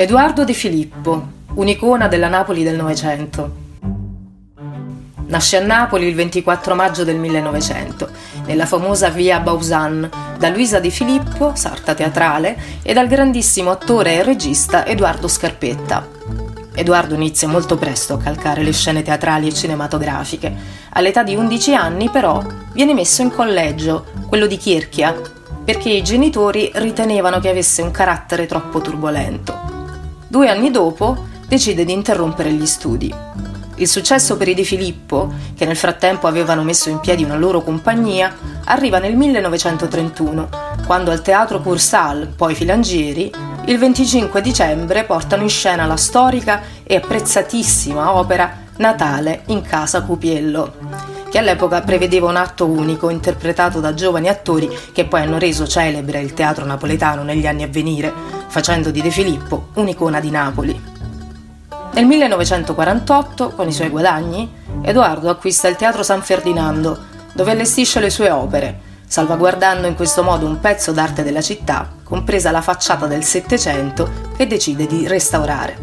Edoardo De Filippo, un'icona della Napoli del Novecento. Nasce a Napoli il 24 maggio del 1900, nella famosa via Bausan, da Luisa De Filippo, sarta teatrale, e dal grandissimo attore e regista Edoardo Scarpetta. Edoardo inizia molto presto a calcare le scene teatrali e cinematografiche. All'età di 11 anni, però, viene messo in collegio, quello di Chierchia, perché i genitori ritenevano che avesse un carattere troppo turbolento. Due anni dopo decide di interrompere gli studi. Il successo per i De Filippo, che nel frattempo avevano messo in piedi una loro compagnia, arriva nel 1931, quando al Teatro Cursal, poi Filangieri, il 25 dicembre portano in scena la storica e apprezzatissima opera Natale in casa Cupiello, che all'epoca prevedeva un atto unico interpretato da giovani attori che poi hanno reso celebre il teatro napoletano negli anni a venire, facendo di De Filippo un'icona di Napoli. Nel 1948, con i suoi guadagni, Edoardo acquista il Teatro San Ferdinando, dove allestisce le sue opere, salvaguardando in questo modo un pezzo d'arte della città, compresa la facciata del Settecento, che decide di restaurare.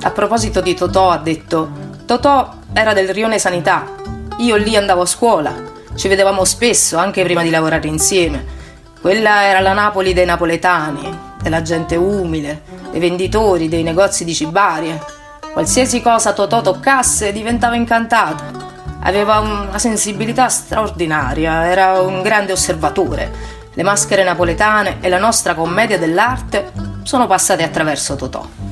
A proposito di Totò ha detto Totò era del Rione Sanità, io lì andavo a scuola, ci vedevamo spesso anche prima di lavorare insieme. Quella era la Napoli dei napoletani, della gente umile, dei venditori, dei negozi di cibarie. Qualsiasi cosa Totò toccasse diventava incantato. Aveva una sensibilità straordinaria, era un grande osservatore. Le maschere napoletane e la nostra commedia dell'arte sono passate attraverso Totò.